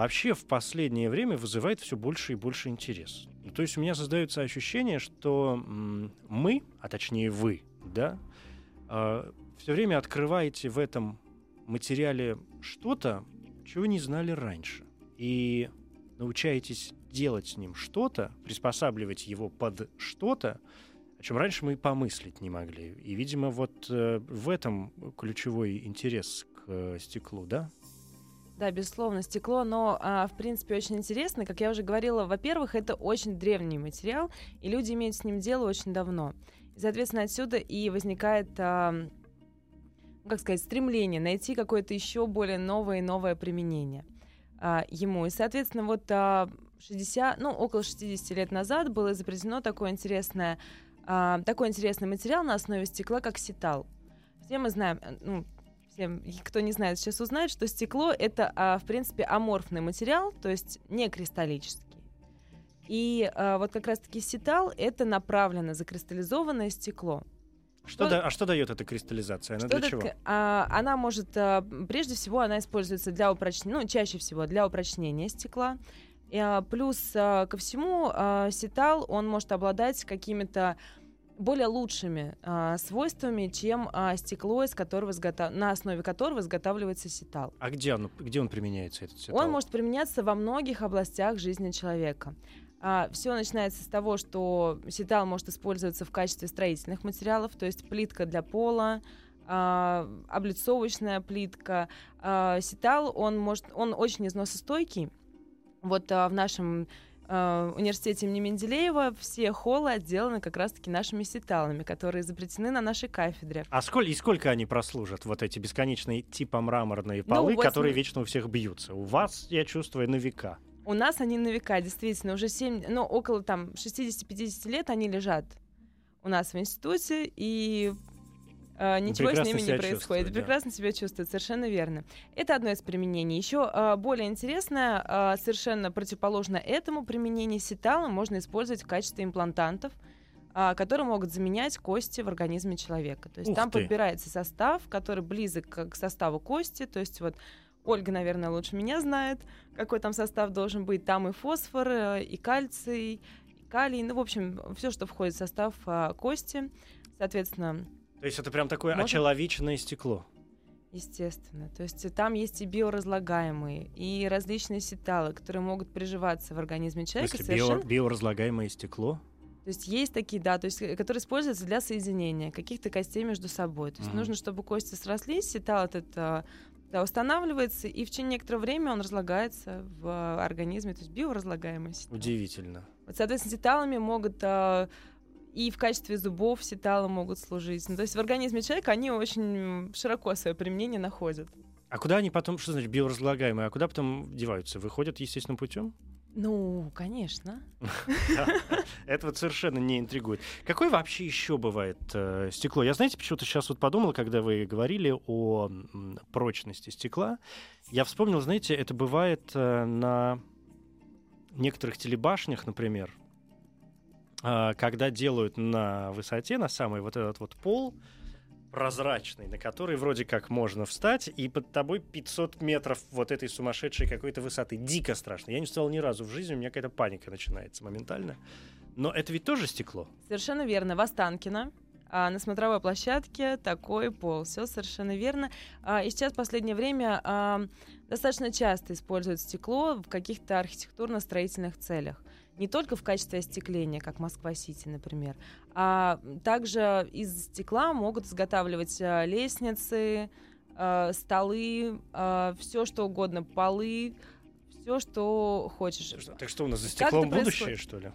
вообще в последнее время вызывает все больше и больше интерес. Ну, то есть у меня создается ощущение, что мы, а точнее вы, да, все время открываете в этом материале что-то, чего не знали раньше. И научаетесь делать с ним что-то, приспосабливать его под что-то, о чем раньше мы и помыслить не могли. И, видимо, вот э, в этом ключевой интерес к э, стеклу, да? Да, безусловно, стекло, но, а, в принципе, очень интересно. Как я уже говорила, во-первых, это очень древний материал, и люди имеют с ним дело очень давно. И, соответственно, отсюда и возникает, а, ну, как сказать, стремление найти какое-то еще более новое и новое применение а, ему. И, соответственно, вот а, 60, ну, около 60 лет назад было изобретено такое интересное, а, такой интересный материал на основе стекла, как ситал. Все мы знаем, э, ну, всем, кто не знает, сейчас узнает, что стекло это, а, в принципе, аморфный материал, то есть не кристаллический. И а, вот как раз-таки ситал это направленно закристаллизованное стекло. Что да, а что дает эта кристаллизация? Она для чего? а, она может, а, прежде всего, она используется для упрочнения, ну, чаще всего для упрочнения стекла. И, а, плюс а, ко всему, а, ситал, он может обладать какими-то более лучшими а, свойствами, чем а, стекло, из которого изготав- на основе которого изготавливается ситал. А где он, где он применяется, этот ситал? Он может применяться во многих областях жизни человека. все начинается с того, что ситал может использоваться в качестве строительных материалов, то есть плитка для пола, а, облицовочная плитка. А, ситал, он, может, он очень износостойкий. Вот а, в нашем а, университете имени Менделеева все холлы отделаны как раз-таки нашими ситалами, которые изобретены на нашей кафедре. А сколько, и сколько они прослужат, вот эти бесконечные типа мраморные Ну, полы, вот которые вечно у всех бьются? У вас, я чувствую, на века. У нас они на века, действительно, уже 7, ну, около там 60-50 лет они лежат у нас в институте, и э, ничего с прекрасно ними не происходит. да. Прекрасно себя чувствуют, совершенно верно. Это одно из применений. Еще э, более интересное, э, совершенно противоположно этому применение ситала можно использовать в качестве имплантантов, которые могут заменять кости в организме человека. То есть Ух там ты. подбирается состав, который близок к составу кости. То есть вот Ольга, наверное, лучше меня знает, какой там состав должен быть. Там и фосфор, и кальций, и калий. Ну, в общем, все, что входит в состав кости. Соответственно, То есть это прям такое Можно? очеловеченное стекло. естественно. То есть э, там есть и биоразлагаемые, и различные сеталы, которые могут приживаться в организме человека. смысле, био- совершенно- биоразлагаемое стекло? То есть есть такие, да, то есть, э, которые используются для соединения каких-то костей между собой. То есть Мгм. нужно, чтобы кости срослись, сетал этот а, да, устанавливается, и в течение некоторого времени он разлагается в а, организме, то есть биоразлагаемый сетал. Удивительно. Вот, соответственно, сеталами могут а, и в качестве зубов сеталы могут служить. Ну, то есть в организме человека они очень широко свое применение находят. А куда они потом, что значит биоразлагаемые, а куда потом деваются? Выходят естественным путем? Ну, конечно. Это вот совершенно не интригует. Какое вообще еще бывает э, стекло? Я, знаете, почему-то сейчас вот подумал, когда вы говорили о м, прочности стекла, я вспомнил, знаете, это бывает э, на некоторых телебашнях, например, когда делают на высоте, на самый вот этот вот пол прозрачный, на который вроде как можно встать, и под тобой 500 метров вот этой сумасшедшей какой-то высоты. Дико страшно. Я не встал ни разу в жизни, у меня какая-то паника начинается моментально. Но это ведь тоже стекло. Совершенно верно. В Останкино а, на смотровой площадке такой пол. Все совершенно верно. А, и сейчас в последнее время а, достаточно часто используют стекло в каких-то архитектурно-строительных целях. Не только в качестве остекления, как Москва-Сити, например, а также из стекла могут изготавливать а, лестницы, а, столы, все что угодно, полы, все, что хочешь. Так что у нас за стеклом будущее, происходит? что ли?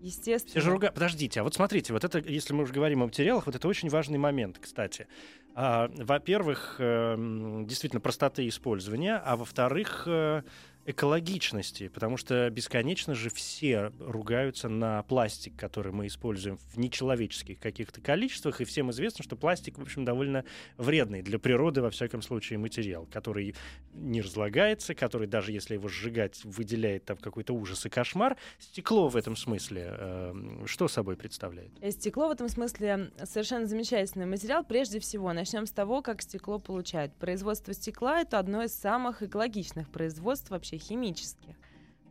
Естественно. Все же ругают. Подождите, а вот смотрите, вот это, если мы уже говорим о материалах, вот это очень важный момент, кстати. А, во-первых, эм, действительно простоты использования, а во-вторых, э, экологичности, потому что бесконечно же все ругаются на пластик, который мы используем в нечеловеческих каких-то количествах, и всем известно, что пластик, в общем, довольно вредный для природы, во всяком случае, материал, который не разлагается, который даже если его сжигать, выделяет там какой-то ужас и кошмар. Стекло в этом смысле э, что собой представляет? Э, Стекло в этом смысле совершенно замечательный материал. Прежде всего, начнем с того, как стекло получают. Производство стекла — это одно из самых экологичных производств вообще химических.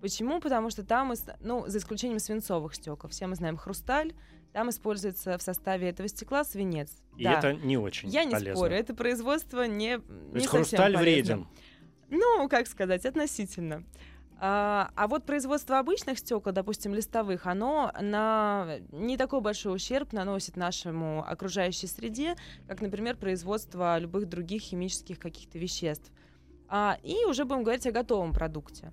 Почему? Потому что там, ну, за исключением свинцовых стекол, все мы знаем хрусталь, там используется в составе этого стекла свинец. И Да. это не очень Я не полезно. спорю, это производство не, То не есть хрусталь полезно. вреден. Ну, как сказать, относительно. А, а вот производство обычных стекол, допустим, листовых, оно на не такой большой ущерб наносит нашему окружающей среде, как, например, производство любых других химических каких-то веществ. А, и уже будем говорить о готовом продукте.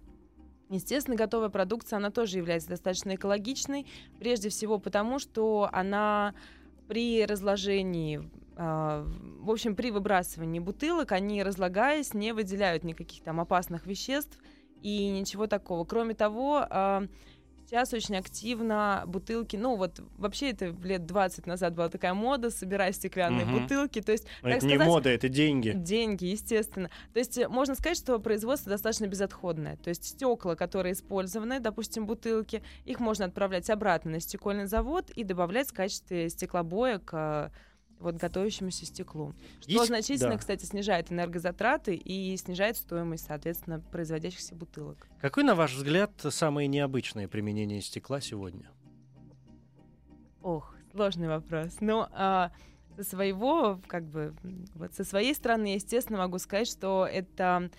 Естественно, готовая продукция, она тоже является достаточно экологичной, прежде всего потому, что она при разложении а, в общем, при выбрасывании бутылок они, разлагаясь, не выделяют никаких там опасных веществ и ничего такого. Кроме того, а, Сейчас очень активно бутылки, ну вот вообще это лет 20 назад была такая мода, собирать стеклянные угу. бутылки, то есть... Но это сказать, не мода, это деньги. Деньги, естественно. То есть э, можно сказать, что производство достаточно безотходное. То есть стекла, которые использованы, допустим, бутылки, их можно отправлять обратно на стекольный завод и добавлять в качестве стеклобоек э, вот готовящемуся стеклу. Что Есть... значительно, да. кстати, снижает энергозатраты и снижает стоимость, соответственно, производящихся бутылок. Какое, на ваш взгляд, самое необычное применение стекла сегодня? Ох, сложный вопрос. Ну, а, со своего, как бы, вот со своей стороны, естественно, могу сказать, что это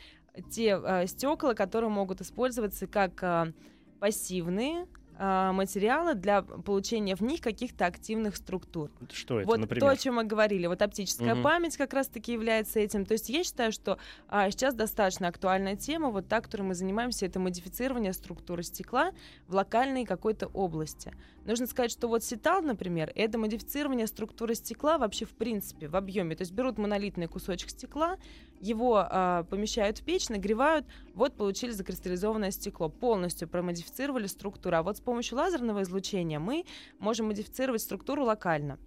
те а, стекла, которые могут использоваться как а, пассивные материалы для получения в них каких-то активных структур. Что это, вот например? то, о чем мы говорили. Вот оптическая угу. память как раз-таки является этим. То есть я считаю, что а, сейчас достаточно актуальная тема, вот та, которой мы занимаемся, это модифицирование структуры стекла в локальной какой-то области. Нужно сказать, что вот сетал, например, это модифицирование структуры стекла вообще в принципе в объеме. То есть берут монолитный кусочек стекла, его э, помещают в печь, нагревают, вот получили закристаллизованное стекло, полностью промодифицировали структуру. А вот с помощью лазерного излучения мы можем модифицировать структуру локально.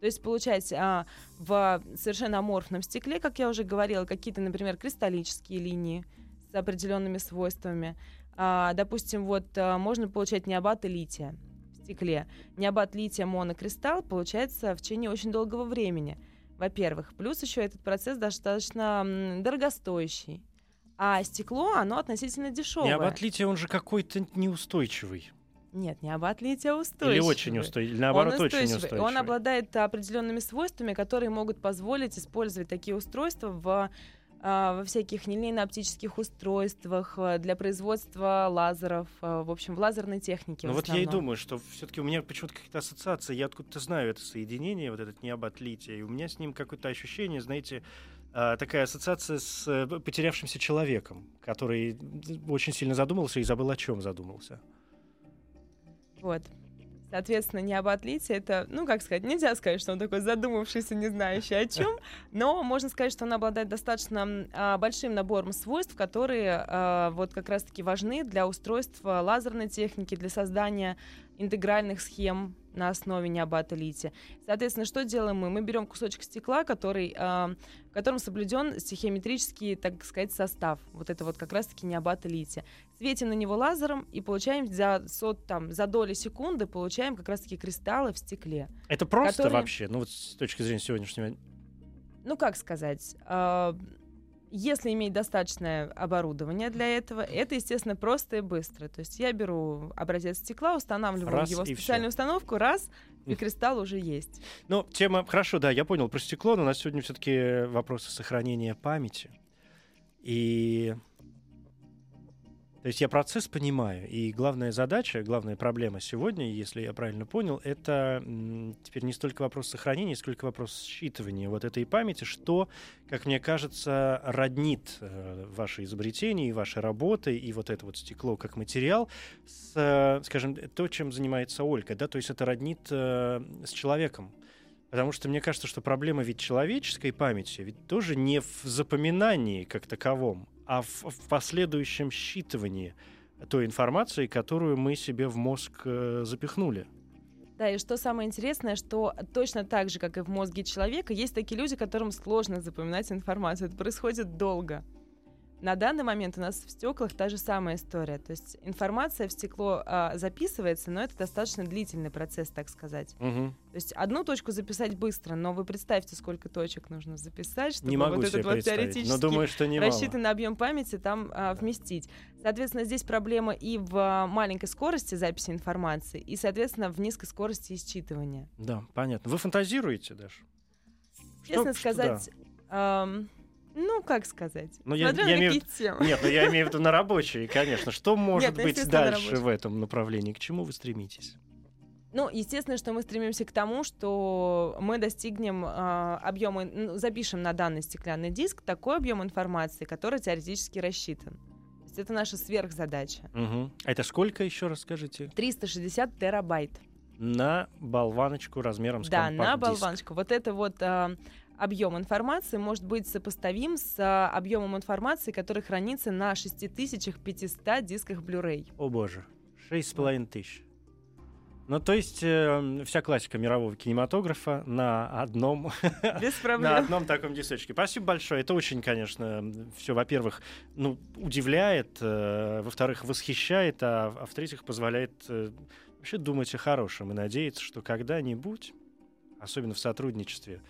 То есть получать а, в совершенно аморфном стекле, как я уже говорила, какие-то, например, кристаллические линии с определенными свойствами. А, допустим, вот а, можно получать необаты лития в стекле. Необат лития монокристалл получается в течение очень долгого времени во-первых. Плюс еще этот процесс достаточно дорогостоящий. А стекло, оно относительно дешевое. Не об отлитие, он же какой-то неустойчивый. Нет, не об отлитие, а устойчивый. Или очень устойчивый, наоборот, он устойчивый. очень устойчивый. Он обладает определенными свойствами, которые могут позволить использовать такие устройства в а, во всяких нелинейно-оптических устройствах, а, для производства лазеров, а, в общем, в лазерной технике. Ну вот я и думаю, что все-таки у меня почему-то какая-то ассоциация, я откуда-то знаю это соединение, вот этот необат лития, и у меня с ним какое-то ощущение, знаете, такая ассоциация с э, потерявшимся человеком, который очень сильно задумался и забыл, о чем задумался. Вот. Соответственно, не об атлете, это, ну, как сказать, нельзя сказать, что он такой задумавшийся, не знающий о чем, но можно сказать, что он обладает достаточно а, большим набором свойств, которые а, вот как раз-таки важны для устройства лазерной техники, для создания интегральных схем на основе необата-лития. Соответственно, что делаем мы? Мы берем кусочек стекла, который, э, в котором соблюден стихиометрический, так сказать, состав. Вот это вот как раз-таки необата-лития. Светим на него лазером и получаем за, сот, там, за доли секунды получаем как раз-таки кристаллы в стекле. Это просто которые... вообще? Ну вот с точки зрения сегодняшнего... Ну как сказать... Э, если иметь достаточное оборудование для этого, это, естественно, просто и быстро. То есть я беру образец стекла, устанавливаю раз его в специальную все. установку, раз, и кристалл уже есть. Ну, тема... Хорошо, да, я понял про стекло, но у нас сегодня все-таки вопросы сохранения памяти. И то есть я процесс понимаю, и главная задача, главная проблема сегодня, если я правильно понял, это теперь не столько вопрос сохранения, сколько вопрос считывания вот этой памяти, что, как мне кажется, роднит э, ваши изобретения и ваши работы, и вот это вот стекло как материал с, э, скажем, то, чем занимается Ольга, да, то есть это роднит э, с человеком. Потому что мне кажется, что проблема ведь человеческой памяти ведь тоже не в запоминании как таковом, а в, в последующем считывании той информации, которую мы себе в мозг э, запихнули. Да, и что самое интересное, что точно так же, как и в мозге человека, есть такие люди, которым сложно запоминать информацию. Это происходит долго. На данный момент у нас в стеклах та же самая история. То есть информация в стекло а, записывается, но это достаточно длительный процесс, так сказать. Угу. То есть одну точку записать быстро, но вы представьте, сколько точек нужно записать, чтобы не могу вот этот вот теоретически но думаю, что рассчитанный объем памяти там а, вместить. Соответственно, здесь проблема и в маленькой скорости записи информации, и, соответственно, в низкой скорости исчитывания. Да, понятно. Вы фантазируете, Даш? Честно что, сказать, что, да. эм, Ну, как сказать? Ну, я- Смотря я на имею- какие темы. Нет, ну я имею в виду на рабочие, конечно. Что может Нет, быть дальше в этом направлении? К чему вы стремитесь? Ну, естественно, что мы стремимся к тому, что мы достигнем а, объема, ну, запишем на данный стеклянный диск такой объем информации, который теоретически рассчитан. То есть это наша сверхзадача. А это сколько, еще раз скажите? 360 терабайт. На болваночку размером с Да, на болваночку. Вот это вот а, объем информации может быть сопоставим с а, объемом информации, который хранится на 6500 дисках Blu-ray. О боже, шесть с половиной тысяч. Ну, то есть э, вся классика мирового кинематографа на одном, Без на проблем. одном таком дисочке. Спасибо большое. Это очень, конечно, все, во-первых, ну, удивляет, э, во-вторых, восхищает, а, а в-третьих, позволяет э, вообще думать о хорошем и надеяться, что когда-нибудь, особенно в сотрудничестве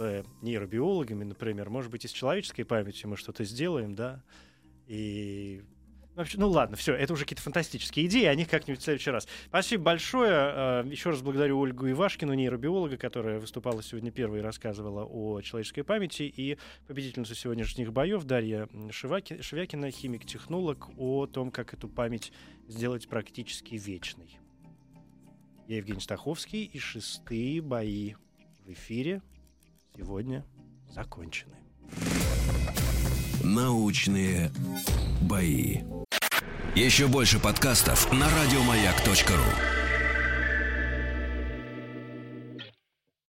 э, нейробиологами, например, может быть, и с человеческой памятью мы что-то сделаем, да, и Вообще, ну ладно, все, это уже какие-то фантастические идеи, о них как-нибудь в следующий раз. Спасибо большое. Э, Еще раз благодарю Ольгу Ивашкину, нейробиолога, которая выступала сегодня первой и рассказывала о человеческой памяти, и победительницу сегодняшних боев Дарья Шиваки- Шевякина, химик-технолог, о том, как эту память сделать практически вечной. Я Евгений Стаховский, и шестые бои в эфире сегодня закончены. Научные бои. Еще больше подкастов на радиомаяк.ру.